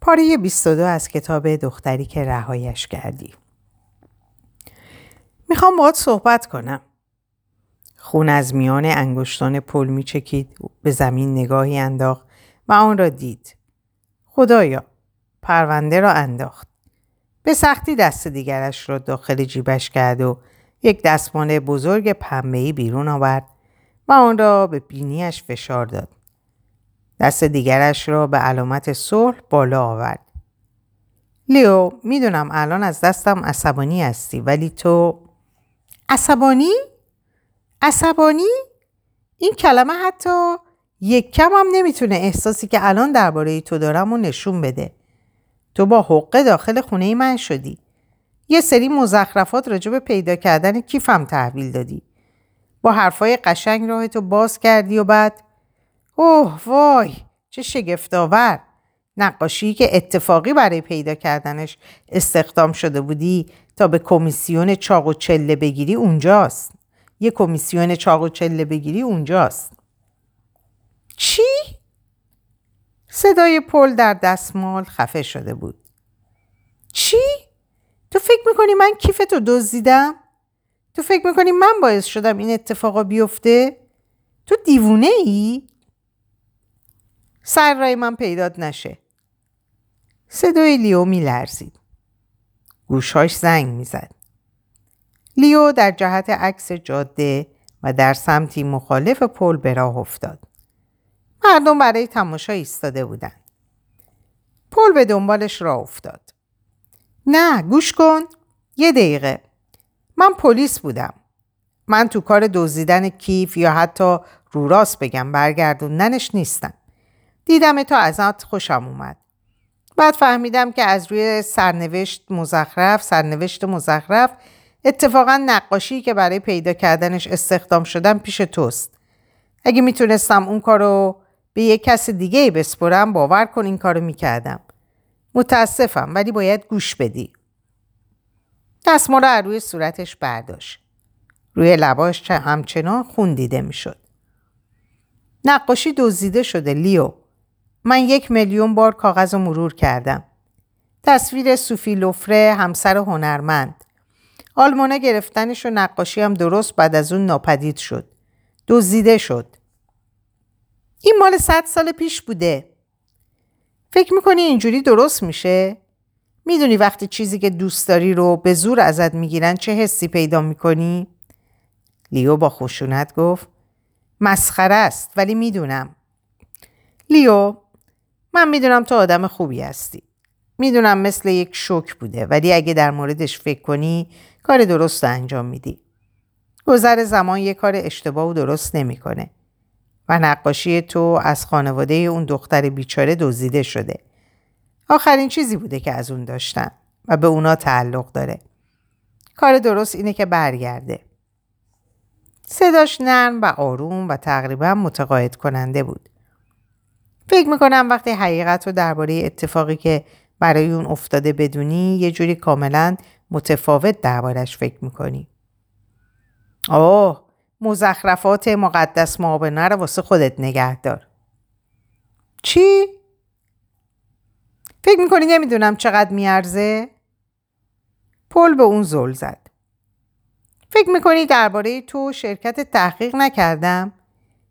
پاره 22 از کتاب دختری که رهایش کردی. می‌خوام باید صحبت کنم. خون از میان انگشتان پل میچکید به زمین نگاهی انداخت و آن را دید. خدایا پرونده را انداخت. به سختی دست دیگرش را داخل جیبش کرد و یک دستمال بزرگ پنبهی بیرون آورد و آن را به بینیش فشار داد. دست دیگرش را به علامت صلح بالا آورد. لیو می‌دونم الان از دستم عصبانی هستی ولی تو عصبانی؟ عصبانی؟ این کلمه حتی یک کم هم نمی‌تونه احساسی که الان درباره تو دارم و نشون بده. تو با حقه داخل خونه من شدی. یه سری مزخرفات راجع به پیدا کردن کیفم تحویل دادی. با حرفای قشنگ راه تو باز کردی و بعد اوه وای چه شگفتآور نقاشی که اتفاقی برای پیدا کردنش استخدام شده بودی تا به کمیسیون چاق و چله بگیری اونجاست. یه کمیسیون چاق و چله بگیری اونجاست. چی؟ صدای پل در دستمال خفه شده بود. چی؟ تو فکر می‌کنی من کیفتو دزدیدم؟ تو فکر می‌کنی من باعث شدم این اتفاقا بیفته؟ تو دیوونه ای؟ سر رای من پیدات نشه. صدای لیو میلرزید. گوشهاش زنگ می‌زد. لیو در جهت عکس جاده و در سمتی مخالف پل به راه افتاد. مردم برای تماشا ایستاده بودند. پل به دنبالش راه افتاد. نه گوش کن یه دقیقه من پلیس بودم من تو کار دزدیدن کیف یا حتی رو راست بگم برگردوندنش نیستم دیدم تو ازت خوشم اومد بعد فهمیدم که از روی سرنوشت مزخرف سرنوشت مزخرف اتفاقا نقاشی که برای پیدا کردنش استخدام شدم پیش توست اگه می‌تونستم اون کارو به یک کس دیگه بسپرم باور کن این کارو می‌کردم متاسفم ولی باید گوش بدی. دستمال رو روی صورتش برداشت. روی لباش همچنان خون دیده می‌شد. نقاشی دزدیده شده لیو. من یک میلیون بار کاغذ رو مرور کردم. تصویر سوفی لوفره همسر هنرمند. آلمانه گرفتنش و نقاشی هم درست بعد از اون ناپدید شد. دزدیده شد. این مال صد سال پیش بوده. فکر می‌کنی اینجوری درست میشه؟ می‌دونی وقتی چیزی که دوست داری رو به زور ازت می‌گیرن چه حسی پیدا می‌کنی؟ لیو با خشونت گفت مسخره است ولی می‌دونم لیو من می‌دونم تو آدم خوبی هستی می‌دونم مثل یک شوک بوده ولی اگه در موردش فکر کنی کار درست انجام میدی گذر زمان یه کار اشتباه و درست نمی‌کنه و نقاشی تو از خانواده اون دختر بیچاره دزدیده شده. آخرین چیزی بوده که از اون داشتن و به اونا تعلق داره. کار درست اینه که برگرده. صداش نرم و آروم و تقریبا متقاعد کننده بود. فکر می‌کنم وقتی حقیقت رو درباره اتفاقی که برای اون افتاده بدونی یه جوری کاملا متفاوت دربارش فکر می‌کنی. آه مزخرفات مقدس معابنه رو واسه خودت نگه دار. چی؟ فکر می‌کنی نمی‌دونم چقدر میارزه؟ پل به اون زل زد. فکر می‌کنی درباره تو شرکت تحقیق نکردم؟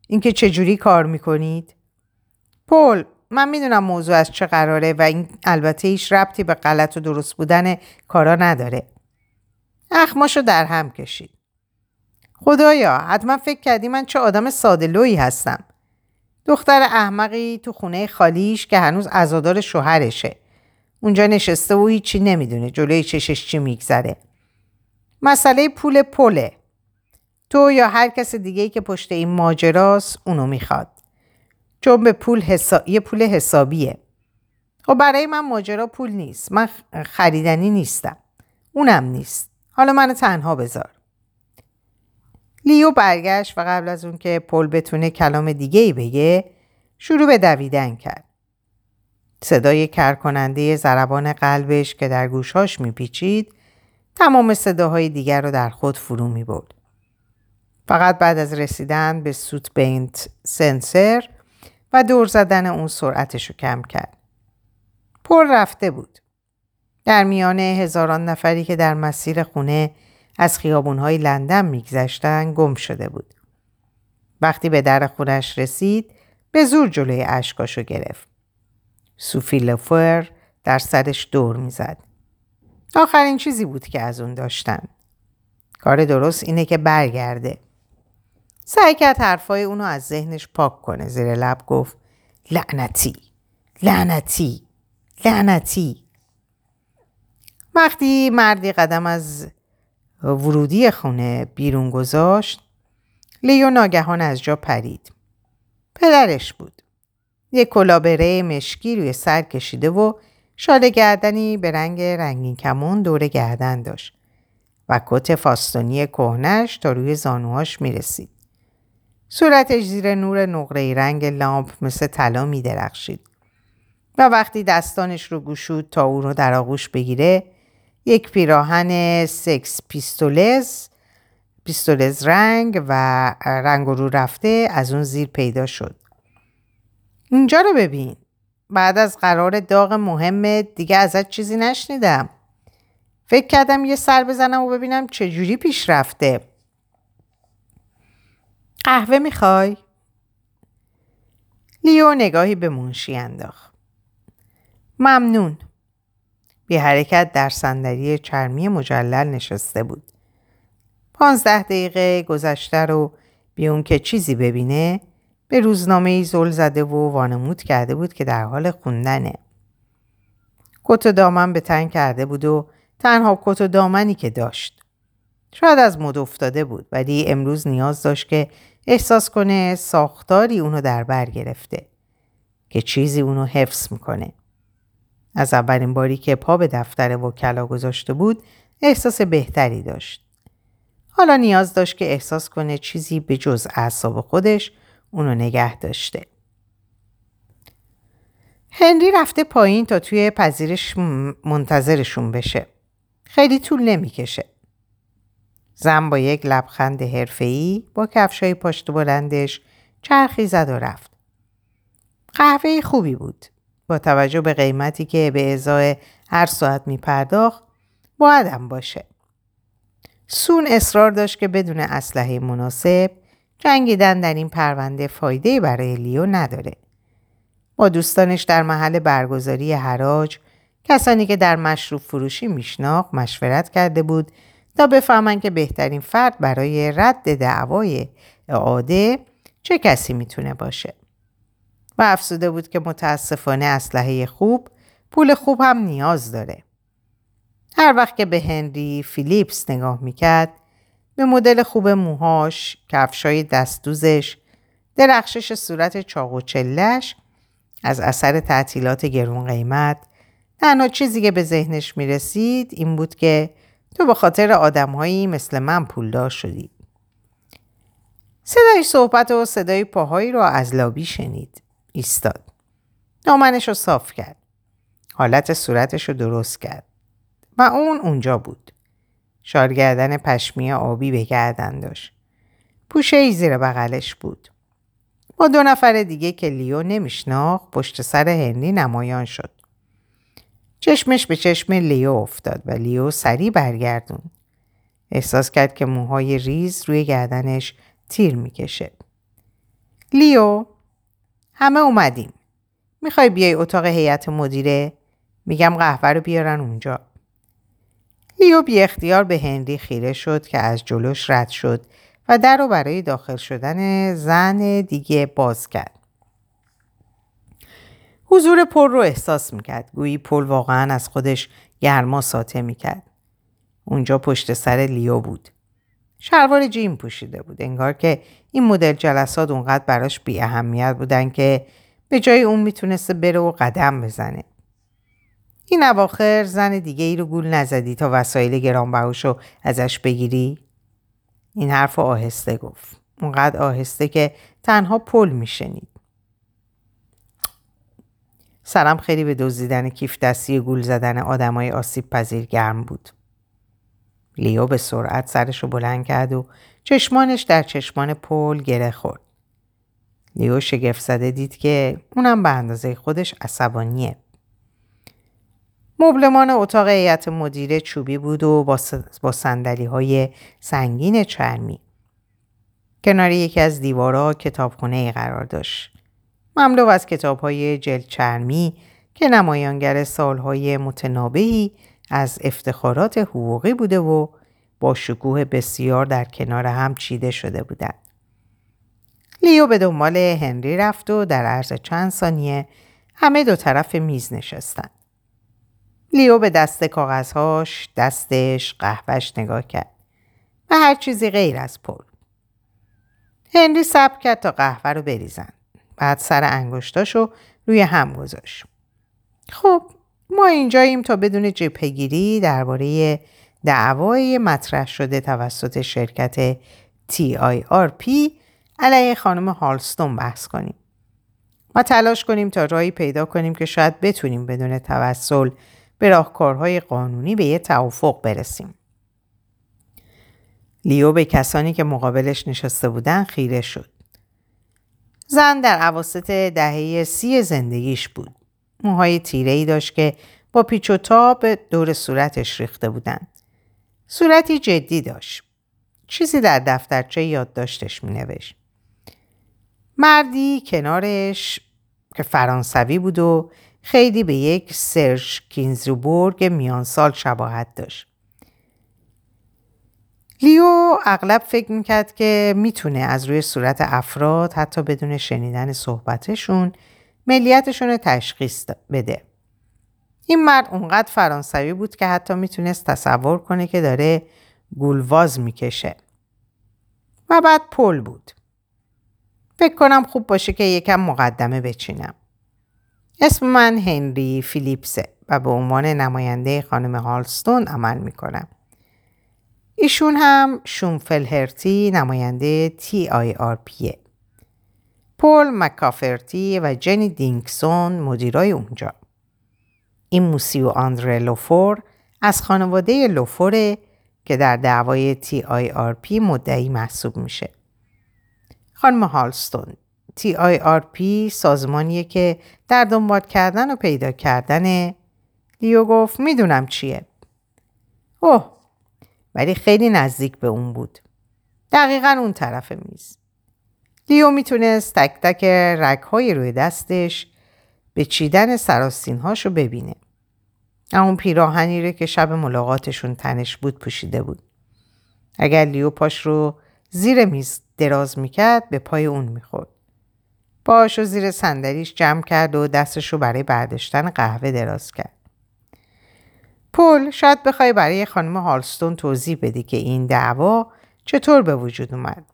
اینکه چجوری کار می‌کنید؟ پل. من می‌دونم موضوع از چه قراره و این البته هیچ ربطی به غلط و درست بودن کارا نداره. اخماشو در هم کشید. خدایا حتما فکر کردی من چه آدم ساده هستم. دختر احمقی تو خونه خالیش که هنوز عزادار شوهرشه. اونجا نشسته و هیچی نمی‌دونه جلوی چشش چی میگذره. مسئله پول پله. تو یا هر کس دیگه که پشت این ماجراست اونو می‌خواد. چون به پول حسا... یه پول حسابیه. خب برای من ماجرا پول نیست. من خریدنی نیستم. اونم نیست. حالا منو تنها بذار. لیو برگشت و قبل از اون که پل بتونه کلام دیگه ای بگه شروع به دویدن کرد. صدای کرکننده زربان قلبش که در گوشهاش میپیچید تمام صداهای دیگر رو در خود فرو می برد. فقط بعد از رسیدن به سوت بینت سنسر و دور زدن اون سرعتش رو کم کرد. پل رفته بود. در میان هزاران نفری که در مسیر خونه از خیابونهای لندن میگذشتن گم شده بود. وقتی به در خونش رسید به زور جلوی اشکاشو گرفت. سوفی لفر در سرش دور می‌زد. آخرین چیزی بود که از اون داشتن. کار درست اینه که برگرده. سعی کرد حرفای اونو از ذهنش پاک کنه. زیر لب گفت لعنتی لعنتی لعنتی. وقتی مردی قدم از ورودی خونه بیرون گذاشت لیو ناگهان از جا پرید. پدرش بود. یک کلابره مشکی روی سر کشیده و شال گردنی به رنگ رنگین کمون دور گردن داشت و کت فاستونی کهنش تا روی زانوهاش می رسید. صورتش زیر نور نقره رنگ لامپ مثل طلا می درخشید. و وقتی دستانش رو گشود تا او رو در آغوش بگیره یک پیراهن Sex Pistols Pistols رنگ و رنگ رو رفته از اون زیر پیدا شد. اینجا رو ببین. بعد از قرار داغ مهم دیگه ازت چیزی نشنیدم. فکر کردم یه سر بزنم و ببینم چجوری پیش رفته. قهوه می‌خوای؟ لیو نگاهی به منشی انداخت. ممنون. بی حرکت در صندلی چرمی مجلل نشسته بود. پانزده دقیقه گذشته رو بی اون که چیزی ببینه به روزنامه ای زل زده و وانمود کرده بود که در حال خوندنه. کت و دامن به تن کرده بود و تنها کت و دامنی که داشت. شاید از مد افتاده بود ولی امروز نیاز داشت که احساس کنه ساختاری اونو در بر گرفته که چیزی اونو حفظ می‌کنه. از اولین باری که پا به دفتر وکلا گذاشته بود احساس بهتری داشت. حالا نیاز داشت که احساس کنه چیزی به جز اعصاب خودش اونو نگه داشته. هنری رفته پایین تا توی پذیرش منتظرشون بشه. خیلی طول نمی‌کشه. زن با یک لبخند حرفه‌ای با کفشای پشت بلندش چرخی زد و رفت. قهوه خوبی بود. با توجه به قیمتی که به ازای هر ساعت می پرداخت بایدم باشه. سون اصرار داشت که بدون اسلحه مناسب جنگیدن در این پرونده فایده برای لیو نداره. با دوستانش در محل برگزاری حراج کسانی که در مشروب فروشی میشناخت مشورت کرده بود تا بفهمن که بهترین فرد برای رد دعوای اعاده چه کسی می‌تونه باشه. و افسوده بود که متاسفانه اسلحه خوب پول خوب هم نیاز داره. هر وقت که به هنری فیلیپس نگاه می‌کرد به مدل خوب موهاش، کفشای دستوزش، درخشش صورت چاق و چلش از اثر تعطیلات گرون قیمت تنها چیزی که به ذهنش می رسید این بود که تو به خاطر آدمهایی مثل من پولدار شدی. صدای صحبت و صدای پاهایی را از لابی شنید. ایستاد. دامنش رو صاف کرد. حالت صورتش رو درست کرد. و اون اونجا بود. شارگردن پشمی آبی به گردن داشت. پوشه ای زیر بغلش بود. با دو نفر دیگه که لیو نمیشناخت پشت سر هنری نمایان شد. چشمش به چشم لیو افتاد و لیو سری برگردون. احساس کرد که موهای ریز روی گردنش تیر می‌کشه. لیو همه اومدیم. می‌خوای بیای اتاق هیئت مدیره؟ میگم قهوه رو بیارن اونجا. لیو بی اختیار به هنری خیره شد که از جلوش رد شد و در رو برای داخل شدن زن دیگه باز کرد. حضور پل رو احساس می‌کرد. گویی پل واقعا از خودش گرما ساته می‌کرد. اونجا پشت سر لیو بود. شلوار جیم پوشیده بود. انگار که این مدل جلسات اونقدر براش بی اهمیت بودن که به جای اون می‌تونسته بره و قدم بزنه. این اواخر زن دیگه ای رو گول نزدی تا وسایل گرانبهاش رو ازش بگیری؟ این حرف آهسته گفت. اونقدر آهسته که تنها پل میشنید. سرم خیلی به دزدیدن کیف دستی گول زدن آدمای آسیب پذیر گرم بود. لیو به سرعت سرش رو بلند کرد و چشمانش در چشمان پل گره خورد. لیو شگفت زده دید که اونم به اندازه خودش عصبانیه. مبلمان اتاق هیئت مدیره چوبی بود و با صندلی های سنگین چرمی. کنار یکی از دیوارها کتابخونه ای قرار داشت. مملو از کتاب های جلد چرمی که نمایانگر سالهای متنابهی از افتخارات حقوقی بوده و با شکوه بسیار در کنار هم چیده شده بودند. لیو به دنبال هنری رفت و در عرض چند ثانیه همه دو طرف میز نشستند. لیو به دست کاغذهاش، دستش، قهوهش نگاه کرد و هر چیزی غیر از پل. هنری صبر کرد تا قهوه رو بریزن. بعد سر انگشتاشو روی هم گذاشت. خب ما اینجاییم تا بدون جبهگیری درباره دعوای مطرح شده توسط شرکت TIRP علیه خانم هالستون بحث کنیم. ما تلاش کنیم تا راهی پیدا کنیم که شاید بتونیم بدون توسل به راهکارهای قانونی به یه توافق برسیم. لیو به کسانی که مقابلش نشسته بودن خیره شد. زن در عواسط دهه سی زندگیش بود. موهای تیره ای داشت که با پیچ و تاب دور صورتش ریخته بودند. صورتی جدی داشت. چیزی در دفترچه یادداشتش می نوشت. مردی کنارش که فرانسوی بود و خیلی به یک سرش کینزوبورگ میانسال شباهت داشت. لیو اغلب فکر می‌کرد که می‌تونه از روی صورت افراد حتی بدون شنیدن صحبتشون ملیتشون رو تشخیص بده. این مرد اونقدر فرانسوی بود که حتی می‌تونست تصور کنه که داره گولواز می‌کشه. و بعد پل بود. فکر کنم خوب باشه که یکم مقدمه بچینم. اسم من هنری فیلیپسه و به عنوان نماینده خانم هالستون عمل می‌کنم. ایشون هم شون فلهرتی نماینده تی آی آر پیه. پل مکافرتی و جنی دیکینسون مدیرای اونجا. این موسیو آندره لوفور از خانواده لوفوره که در دعوای تی آی آر پی مدعی محسوب میشه. خانم هالستون تی آی آر پی سازمانیه که در دنبال کردن و پیدا کردن لیو گفت می‌دونم چیه. اوه ولی خیلی نزدیک به اون بود. دقیقا اون طرف میز. لیو می‌تونست تک تک رگهای روی دستش به چیدن سراسینهاش رو ببینه. اون پیراهنی رو که شب ملاقاتشون تنش بود پوشیده بود. اگر لیو پاش رو زیر میز دراز می‌کرد به پای اون می‌خورد. پاش رو زیر صندلیش جمع کرد و دستش رو برای برداشتن قهوه دراز کرد. پول شاید بخوای برای خانم هالستون توضیح بدی که این دعوا چطور به وجود اومد.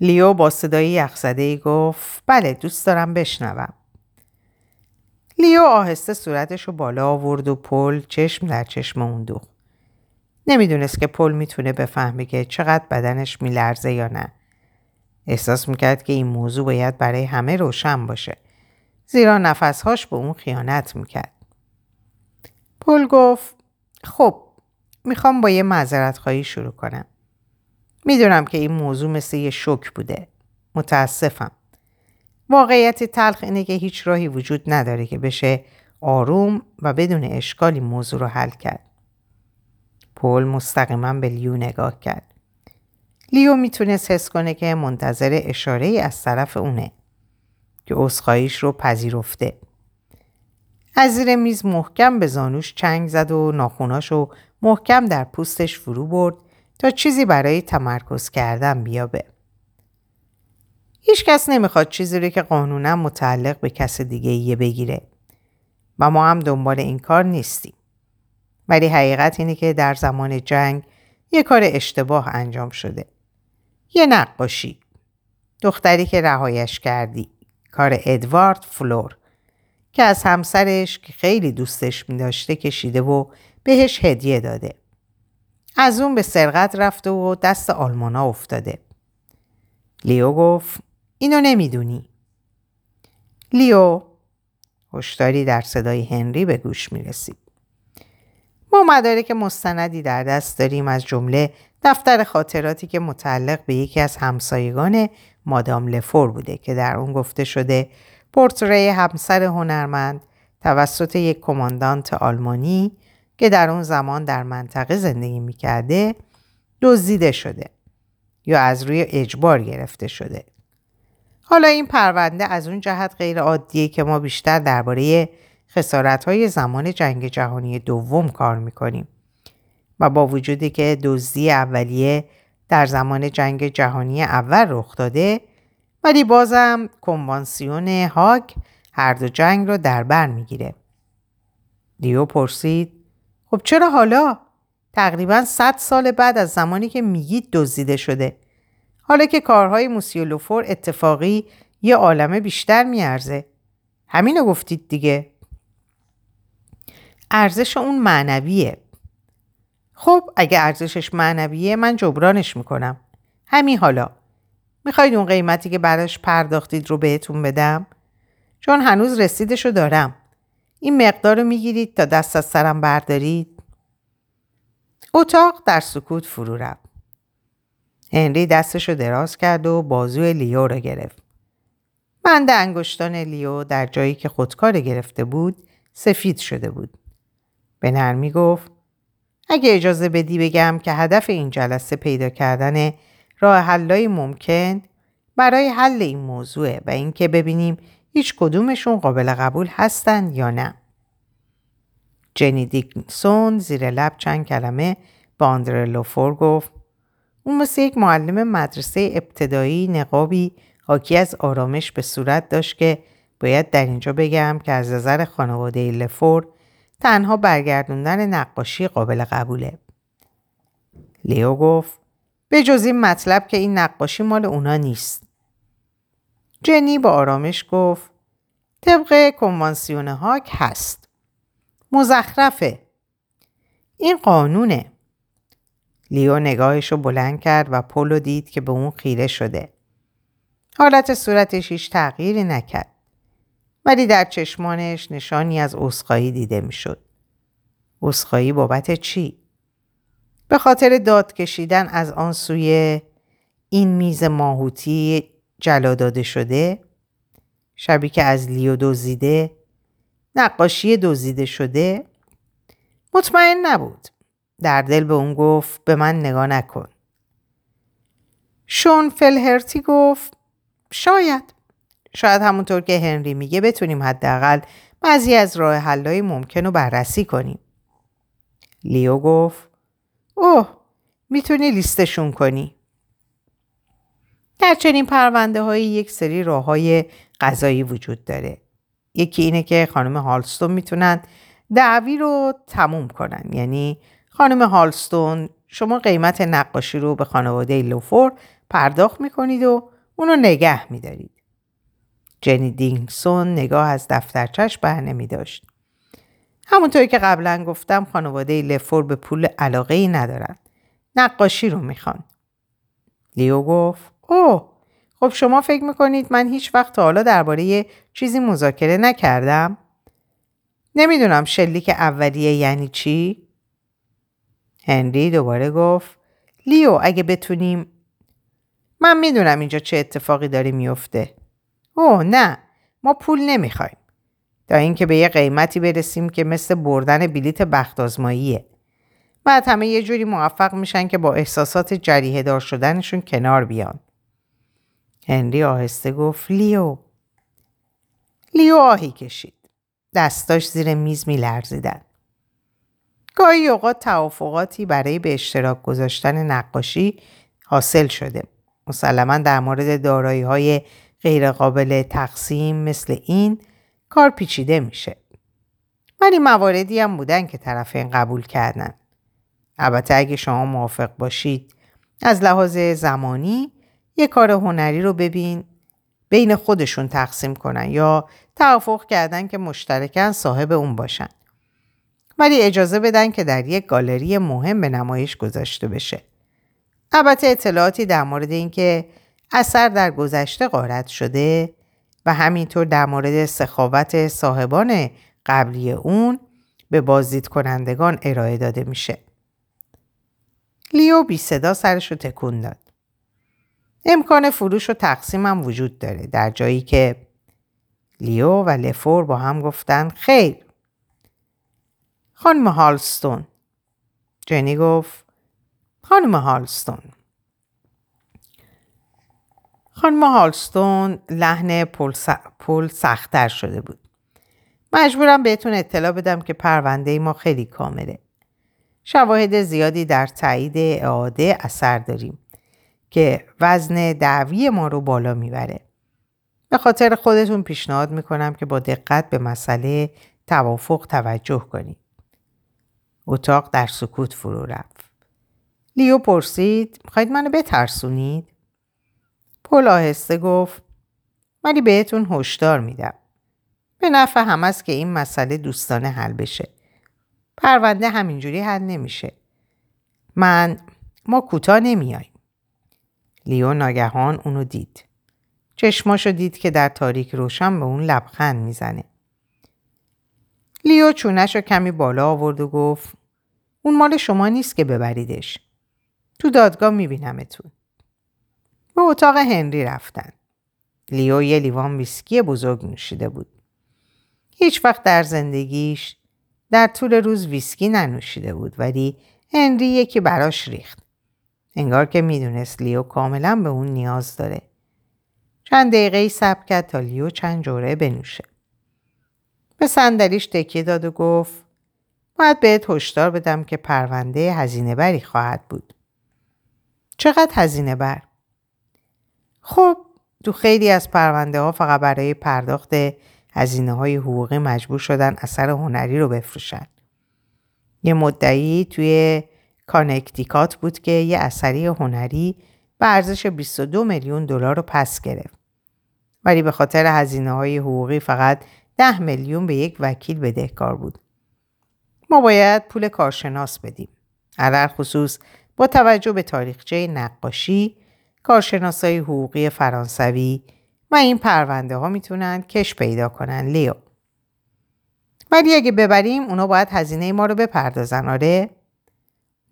لیو با صدای یخزده ای گفت بله دوست دارم بشنوم. لیو آهسته صورتش رو بالا آورد و پل چشم در چشم اون دوخت. نمی‌دونست که پل می‌تونه بفهمه که چقدر بدنش میلرزه یا نه. احساس می‌کرد که این موضوع باید برای همه روشن باشه. زیرا نفسهاش به اون خیانت می‌کرد. پل گفت خب می‌خوام با یه معذرت خواهی شروع کنم. می‌دونم که این موضوع مثل یه شک بوده. متاسفم. واقعیت تلخ اینه که هیچ راهی وجود نداره که بشه آروم و بدون اشکالی موضوع رو حل کرد. پول مستقیما به لیو نگاه کرد. لیو می‌تونست حس کنه که منتظر اشاره از طرف اونه که اصخاییش رو پذیرفته. از زیر میز محکم به زانوش چنگ زد و ناخوناش رو محکم در پوستش فرو برد تا چیزی برای تمرکز کردن بیابه. هیچ کس نمی‌خواد چیزی رو که قانونا متعلق به کس دیگه ایه بگیره و ما هم دنبال این کار نیستیم. ولی حقیقت اینه که در زمان جنگ یه کار اشتباه انجام شده. یه نقاشی. دختری که رهایش کردی. کار ادوارد لوفور که از همسرش که خیلی دوستش می داشته کشیده و بهش هدیه داده. از اون به سرقت رفته و دست آلمانا افتاده. لیو گفت اینو نمی‌دونی. لیو هشداری در صدای هنری به گوش می رسید. ما مدارک مستندی در دست داریم از جمله دفتر خاطراتی که متعلق به یکی از همسایگان مادام لفور بوده که در اون گفته شده پورتری همسر هنرمند توسط یک کماندانت آلمانی که در اون زمان در منطقه زندگی می‌کرده دزدیده شده یا از روی اجبار گرفته شده. حالا این پرونده از اون جهت غیر عادیه که ما بیشتر درباره خسارت های زمان جنگ جهانی دوم کار می‌کنیم و با وجودی که دزدی اولیه در زمان جنگ جهانی اول رخ داده ولی بازم کنوانسیون هاگ هر دو جنگ رو در بر می‌گیره. دیو پرسید خب چرا حالا؟ تقریبا 100 سال بعد از زمانی که میگید دزدیده شده. حالا که کارهای موسیولوفور اتفاقی یه عالمه بیشتر میارزه. همینو گفتید دیگه. ارزش اون معنویه. خب اگه ارزشش معنویه من جبرانش می‌کنم. همین حالا. می‌خواید اون قیمتی که براش پرداختید رو بهتون بدم؟ چون هنوز رسیدشو دارم. این مقدار رو می‌گیرید تا دست از سرم بردارید؟ اتاق در سکوت فرو رفت. هنری دستشو دراز کرد و بازوی لیو رو گرفت. بند انگشتان لیو در جایی که خودکار گرفته بود سفید شده بود. به نرمی گفت اگه اجازه بدی بگم که هدف این جلسه پیدا کردن راه حلای ممکن برای حل این موضوعه و اینکه ببینیم هیچ کدومشون قابل قبول هستن یا نه. جنی دیکنسون زیر لب چند کلمه با آندره لوفور گفت اون مثل یک معلم مدرسه ابتدایی نقابی حاکی از آرامش به صورت داشت که باید در اینجا بگم که از نظر خانواده لفور تنها برگردوندن نقاشی قابل قبوله. لیو گفت به جز این مطلب که این نقاشی مال اونا نیست. جنی با آرامش گفت طبق کنوانسیون هاک هست. مزخرفه. این قانونه. لیو نگاهش رو بلند کرد و پولو دید که به اون خیره شده. حالت صورتش هیچ تغییری نکرد. ولی در چشمانش نشانی از اسخایی دیده می‌شد. اسخایی بابت چی؟ به خاطر داد کشیدن از آن سوی این میز ماهوتی جلا داده شده شبی که از لیو دزدیده نقاشی دزدیده شده مطمئن نبود. در دل به اون گفت به من نگاه نکن. شون فلهرتی گفت شاید. شاید همونطور که هنری میگه بتونیم حداقل بعضی از راه حلای ممکن رو بررسی کنیم. لیو گفت اوه می‌تونی لیستشون کنی در چنین پرونده های یک سری راه های قضایی وجود داره. یکی اینه که خانم هالستون می‌تونن دعوی رو تموم کنن. یعنی خانم هالستون شما قیمت نقاشی رو به خانواده لوفور پرداخت می‌کنید و اونو نگه میدارید. جنی دینگسون نگاه از دفترچش بر نمی داشت. همونطوری که قبلا گفتم خانواده لفور به پول علاقه ای ندارن. نقاشی رو می‌خوان. لیو گفت اوه خب شما فکر می‌کنید من هیچ وقت تا حالا درباره چیزی مذاکره نکردم؟ نمی‌دونم شلیک اولیه یعنی چی؟ هنری دوباره گفت لیو اگه بتونیم من می‌دونم اینجا چه اتفاقی داره میفته. اوه نه ما پول نمی‌خوایم. تا اینکه به یه قیمتی برسیم که مثل بردن بلیت بخت آزماییه. بعد همه یه جوری موفق میشن که با احساسات جریه دار شدنشون کنار بیان. هنری آهسته گفت لیو لیو آهی کشید دستاش زیر میز می لرزیدن. گاهی اوقات توافقاتی برای به اشتراک گذاشتن نقاشی حاصل شده. مسلما در مورد دارایی های غیرقابل تقسیم مثل این کار پیچیده میشه. ولی مواردی هم بودن که طرفین قبول کردن. البته اگه شما موافق باشید از لحاظ زمانی یه کار هنری رو ببین بین خودشون تقسیم کنن یا توافق کردن که مشترکن صاحب اون باشن. ولی اجازه بدن که در یک گالری مهم به نمایش گذاشته بشه. البته اطلاعاتی در مورد اینکه اثر در گذشته قارت شده و همینطور در مورد سخاوت صاحبان قبلی اون به بازدید کنندگان ارائه داده میشه. لیو بی صدا سرش رو تکون داد. امکان فروش و تقسیم هم وجود داره در جایی که لیو و لفور با هم گفتن خیر خانم هالستون جنی گفت خانم هالستون خانم هالستون لحن پل سختتر شده بود مجبورم بهتون اطلاع بدم که پرونده ما خیلی کامله شواهد زیادی در تایید اعاده اثر داریم که وزن دعوی ما رو بالا می‌بره به خاطر خودتون پیشنهاد می‌کنم که با دقت به مسئله توافق توجه کنید اتاق در سکوت فرو رفت. لیو پرسید می‌خواید منو بترسونید؟ پل آهسته گفت ولی بهتون هشدار میدم. به نفع هم است که این مسئله دوستانه حل بشه. پرونده همینجوری حل نمیشه. من ما کوتاه نمیاییم. لیو ناگهان اونو دید. چشماشو دید که در تاریک روشن به اون لبخند می‌زنه. لیو چونش رو کمی بالا آورد و گفت اون مال شما نیست که ببریدش. تو دادگاه میبینمتون. به اتاق هنری رفتن. لیو یه لیوان ویسکی بزرگ نوشیده بود. هیچ وقت در زندگیش در طول روز ویسکی ننوشیده بود ولی هنری یکی براش ریخت. انگار که می‌دونست لیو کاملا به اون نیاز داره. چند دقیقه صبر کرد تا لیو چند جوره بنوشه. به صندلیش تکیه داد و گفت باید بهت هشدار بدم که پرونده هزینه بری خواهد بود. چقدر هزینه بر؟ خب تو خیلی از پرونده ها فقط برای پرداخت هزینه های حقوقی مجبور شدن اثر هنری رو بفروشن. یه مدعی توی کانکتیکات بود که یه اثری هنری به ارزش 22 میلیون دلار رو پس گرفت. ولی به خاطر هزینه های حقوقی فقط 10 میلیون به یک وکیل بدهکار بود. ما باید پول کارشناس بدیم. علی الخصوص با توجه به تاریخچه نقاشی، کارشناسای حقوقی فرانسوی و این پرونده ها می‌تونن کش پیدا کنن لیو. ولی اگه ببریم اونا باید هزینه ما رو بپردازن آره؟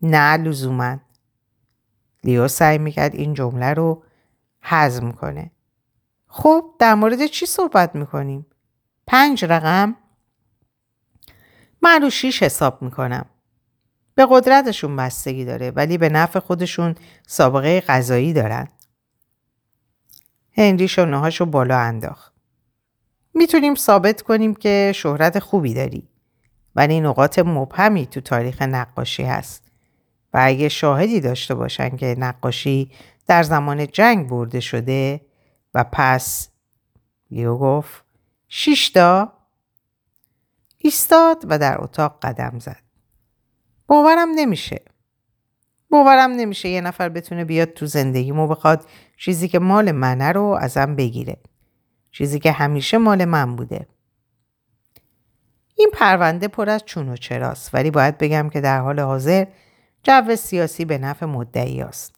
نه لزوما. لیو سعی می‌کرد این جمله رو حزم کنه. خب در مورد چی صحبت می‌کنیم؟ پنج رقم؟ من رو شیش حساب می‌کنم. به قدرتشون بستگی داره ولی به نفع خودشون سابقه غذایی دارن. هنری شنهاشو بالا انداخت. می‌تونیم ثابت کنیم که شهرت خوبی داری. ولی نقاط مبهمی تو تاریخ نقاشی هست. و اگه شاهدی داشته باشن که نقاشی در زمان جنگ برده شده و پس لیو گفت شیشتا ایستاد و در اتاق قدم زد. باورم نمیشه. باورم نمیشه یه نفر بتونه بیاد تو زندگیمو بخواد چیزی که مال منه رو ازم بگیره. چیزی که همیشه مال من بوده. این پرونده پر از چون و چراست ولی باید بگم که در حال حاضر جو سیاسی به نفع مدعی است.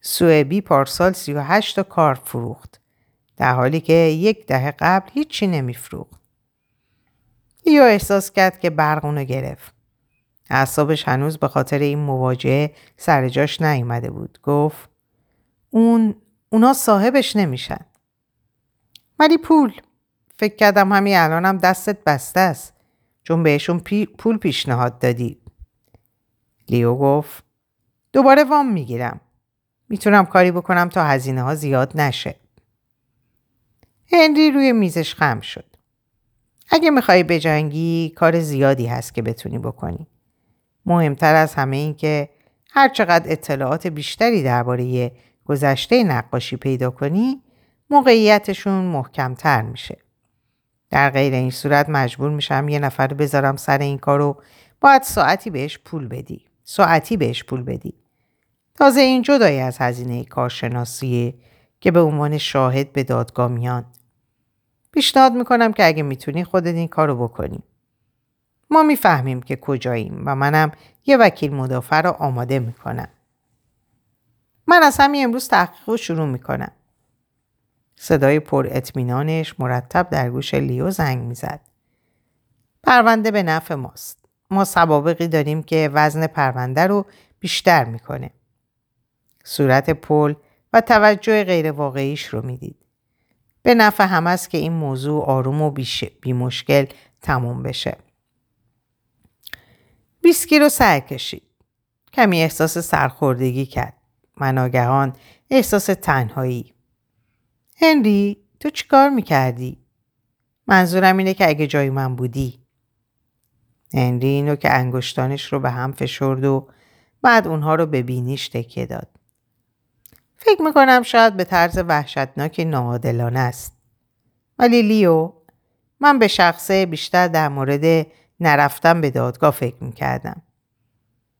سوئبی پارسال 38 تا کار فروخت در حالی که یک دهه قبل هیچی نمیفروخت. لیو احساس کرد که برق گرفت. اعصابش هنوز به خاطر این مواجهه سر جاش نیومده بود. گفت اون اونا صاحبش نمیشن. ولی پول فکر کردم همین الانم دستت بسته است چون بهشون پول پیشنهاد دادی. لیو گفت دوباره وام می‌گیرم. می‌تونم کاری بکنم تا هزینه ها زیاد نشه. هنری روی میزش خم شد. اگه می‌خوای بجنگی کار زیادی هست که بتونی بکنی. مهمتر از همه این که هر چقدر اطلاعات بیشتری درباره گذشته نقاشی پیدا کنی موقعیتشون محکمتر میشه. در غیر این صورت مجبور میشم یه نفر بذارم سر این کارو باید ساعتی بهش پول بدی. ساعتی بهش پول بدی. تازه این جدایی از هزینه کارشناسیه که به عنوان شاهد به دادگاه میان. پیشنهاد می‌کنم که اگه می‌تونی خودت این کارو بکنی. ما می‌فهمیم که کجاییم و منم یه وکیل مدافع رو آماده می‌کنم. من از همین امروز تحقیق رو شروع می‌کنم. صدای پر اطمینانش مرتب در گوش لیو زنگ می‌زد. پرونده به نفع ماست. ما سوابقی داریم که وزن پرونده رو بیشتر می‌کنه. صورت پل و توجه غیر واقعیش رو می‌دید. به نفع هم است که این موضوع آروم و بی مشکل تموم بشه. ویسکی رو سر کشید. کمی احساس سرخوردگی کرد. من احساس تنهایی. هنری تو چیکار می‌کردی؟ منظورم اینه که اگه جای من بودی. هنری اینو که انگشتانش رو به هم فشرد و بعد اونها رو به بینیش تکیه داد. فکر می‌کنم شاید به طرز وحشتناکی ناعادلانه است. ولی لیو من به شخصه بیشتر در مورد نرفتن به دادگاه فکر می‌کردم.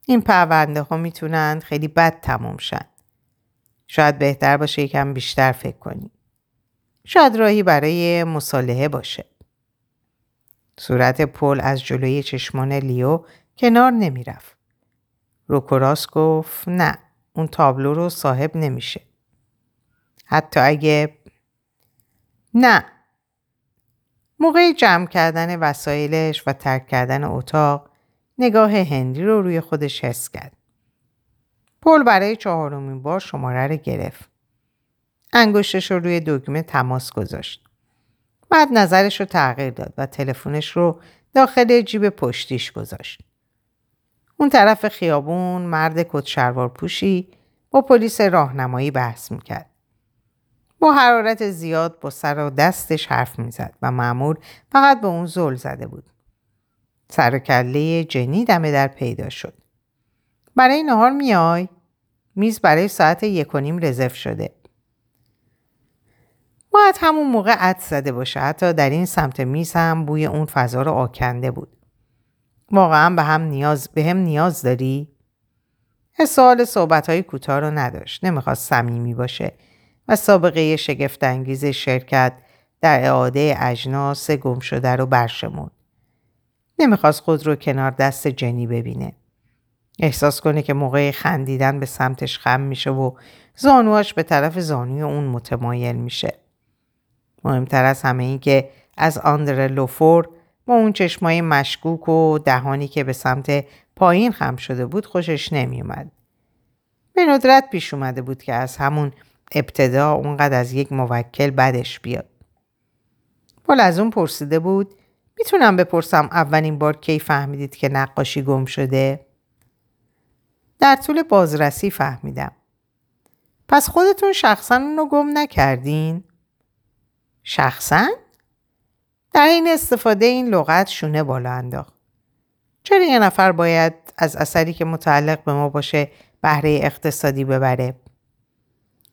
این پرونده ها می‌تونن خیلی بد تمام شن. شاید بهتر باشه یکم بیشتر فکر کنی. شاید راهی برای مصالحه باشه. صورت پل از جلوی چشمان لیو کنار نمی‌رفت. روکوراس گفت نه اون تابلو رو صاحب نمیشه. حتی اگه نه موقع جمع کردن وسایلش و ترک کردن اتاق نگاه هنری رو روی خودش حس کرد. پل برای چهارمین بار شماره رو گرفت. انگشتش رو روی دکمه تماس گذاشت. بعد نظرش رو تغییر داد و تلفنش رو داخل جیب پشتیش گذاشت. اون طرف خیابون مرد کت پوشی با پلیس راهنمایی بحث می‌کرد. با حرارت زیاد با سر و دستش حرف می‌زد و معمول فقط به اون زل زده بود. سر کله جنی دمه در پیدا شد. برای نهار میای؟ میز برای ساعت یک و نیم رزرو شده. باید همون موقع عد زده باشه حتی در این سمت میز هم بوی اون فضا رو آکنده بود. واقعا به هم نیاز به هم نیاز داری؟ سوال صحبت های کوتاه رو نداشت. نمی‌خواست صمیمی باشه و سابقه شگفت انگیز شرکت در اعاده اجناس گم شده رو برشمون. نمی‌خواست خود رو کنار دست جنی ببینه. احساس کنه که موقع خندیدن به سمتش خم میشه و زانواش به طرف زانوی اون متمایل میشه. مهمتر از همه این که از آندر لوفور با اون چشمای مشکوک و دهانی که به سمت پایین خم شده بود خوشش نمیومد. به ندرت پیش اومده بود که از همون ابتدا اونقدر از یک موکل بدش بیاد. پل از اون پرسیده بود می‌تونم بپرسم اولین بار کی فهمیدید که نقاشی گم شده؟ در طول بازرسی فهمیدم. پس خودتون شخصا اونو گم نکردین؟ شخصا؟ در این استفاده این لغت شونه بالا انداخت. چرا یه نفر باید از اثری که متعلق به ما باشه بهره اقتصادی ببره؟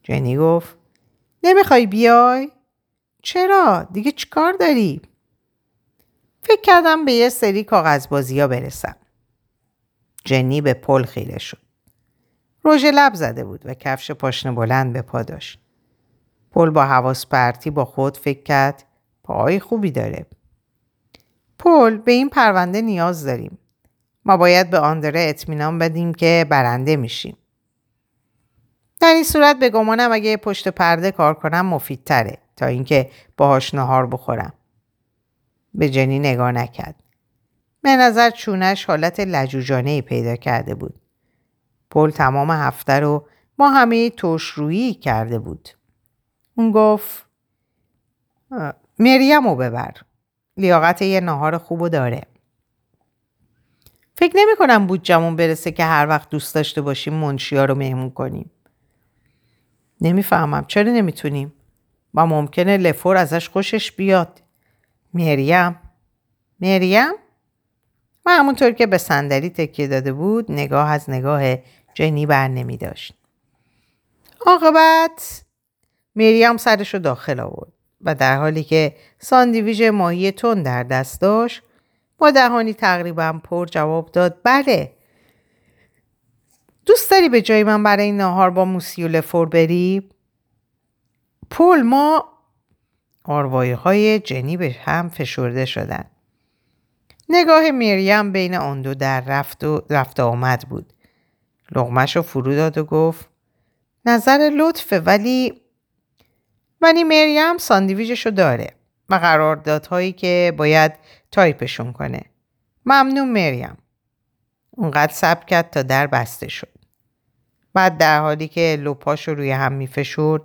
جنی گفت نمی‌خوای بیای؟ چرا؟ دیگه چیکار داری؟ فکر کردم به یه سری کاغذ بازی ها برسم. جنی به پل خیره شد. روژ لب زده بود و کفش پاشنه بلند به پا داشت. پل با حواس پرتی با خود فکر کرد پای خوبی داره. پل به این پرونده نیاز داریم. ما باید به آندره اطمینان بدیم که برنده میشیم. در این صورت به گمانم اگه پشت پرده کار کنم مفیدتره تا اینکه باهاش نهار بخورم. به جنی نگاه نکرد. به نظر چونش حالت لجوجانه پیدا کرده بود. پل تمام هفته رو با همه رویی کرده بود. اون گفت مریم رو ببر. لیاقت یه نهار خوب داره. فکر نمی کنم بودجمون برسه که هر وقت دوست داشته باشیم منشیا رو مهمون کنیم. نمی‌فهمم چرا نمی‌تونیم؟ و ممکنه لفور ازش خوشش بیاد. مریم مریم؟ و همونطور که به صندلی تکیه داده بود نگاه از نگاه جنی بر نمی داشت. عاقبت مریم سرش رو داخل آورد و در حالی که ساندویژ ماهی تون در دست داشت با دهانی تقریبا پر جواب داد بله دوست داری به جای من برای نهار با موسیو لفور بری؟ پول ما آروایی های جنی به هم فشرده شدن. نگاه مریم بین آن دو در رفت و رفت آمد بود. لغمش رو فرو داد و گفت نظر لطفه ولی ولی مریم ساندویجش رو داره و قراردادهایی که باید تایپشون کنه. ممنون مریم. اونقدر سب کرد تا در بسته شد. بعد در حالی که لپاش رو روی هم میفشرد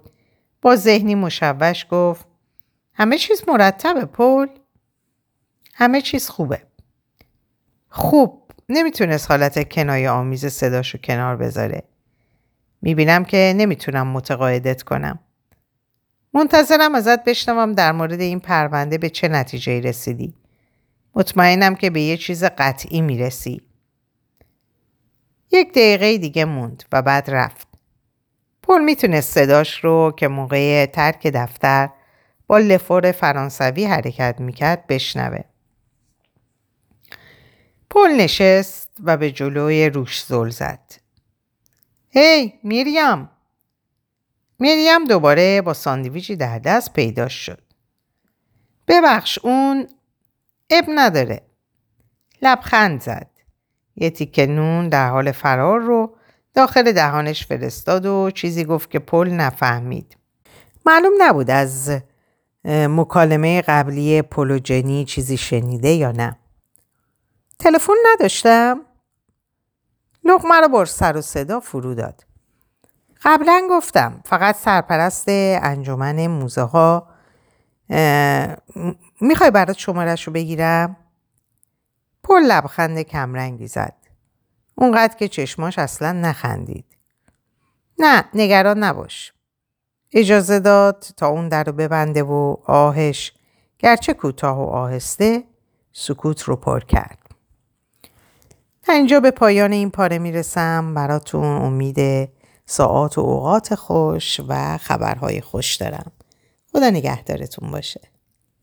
با ذهنی مشوش گفت همه چیز مرتبه پل؟ همه چیز خوبه. خوب نمی‌تونست حالت کنایه آمیز صداشو کنار بذاره. می‌بینم که نمی‌تونم متقاعدت کنم. منتظرم ازت بشنوم در مورد این پرونده به چه نتیجه رسیدی. مطمئنم که به یه چیز قطعی می‌رسی. یک دقیقه دیگه موند و بعد رفت. پول می‌تونست صداش رو که موقع ترک دفتر با لفور فرانسوی حرکت می‌کرد بشنوه. پل نشست و به جلوی روش زل زد. هی میریم مریم دوباره با ساندویچی در دست پیدا شد. ببخش اون اب نداره. لبخند زد. یه تیکه نون در حال فرار رو داخل دهانش فرستاد و چیزی گفت که پل نفهمید. معلوم نبود از مکالمه قبلی پولوجنی چیزی شنیده یا نه. تلفن نداشتم؟ لغمه رو بر سر و صدا فرو داد. قبلا گفتم فقط سرپرست انجمن موزه ها می‌خوای برات شمارش رو بگیرم؟ پل لبخند کمرنگی زد. اونقدر که چشماش اصلا نخندید. نه نگران نباش. اجازه داد تا اون در رو ببنده و آهش گرچه کوتاه و آهسته سکوت رو پر کرد. تا اینجا به پایان این پاره می‌رسم براتون امید ساعات و اوقات خوش و خبرهای خوش دارم. خدا نگهدارتون باشه.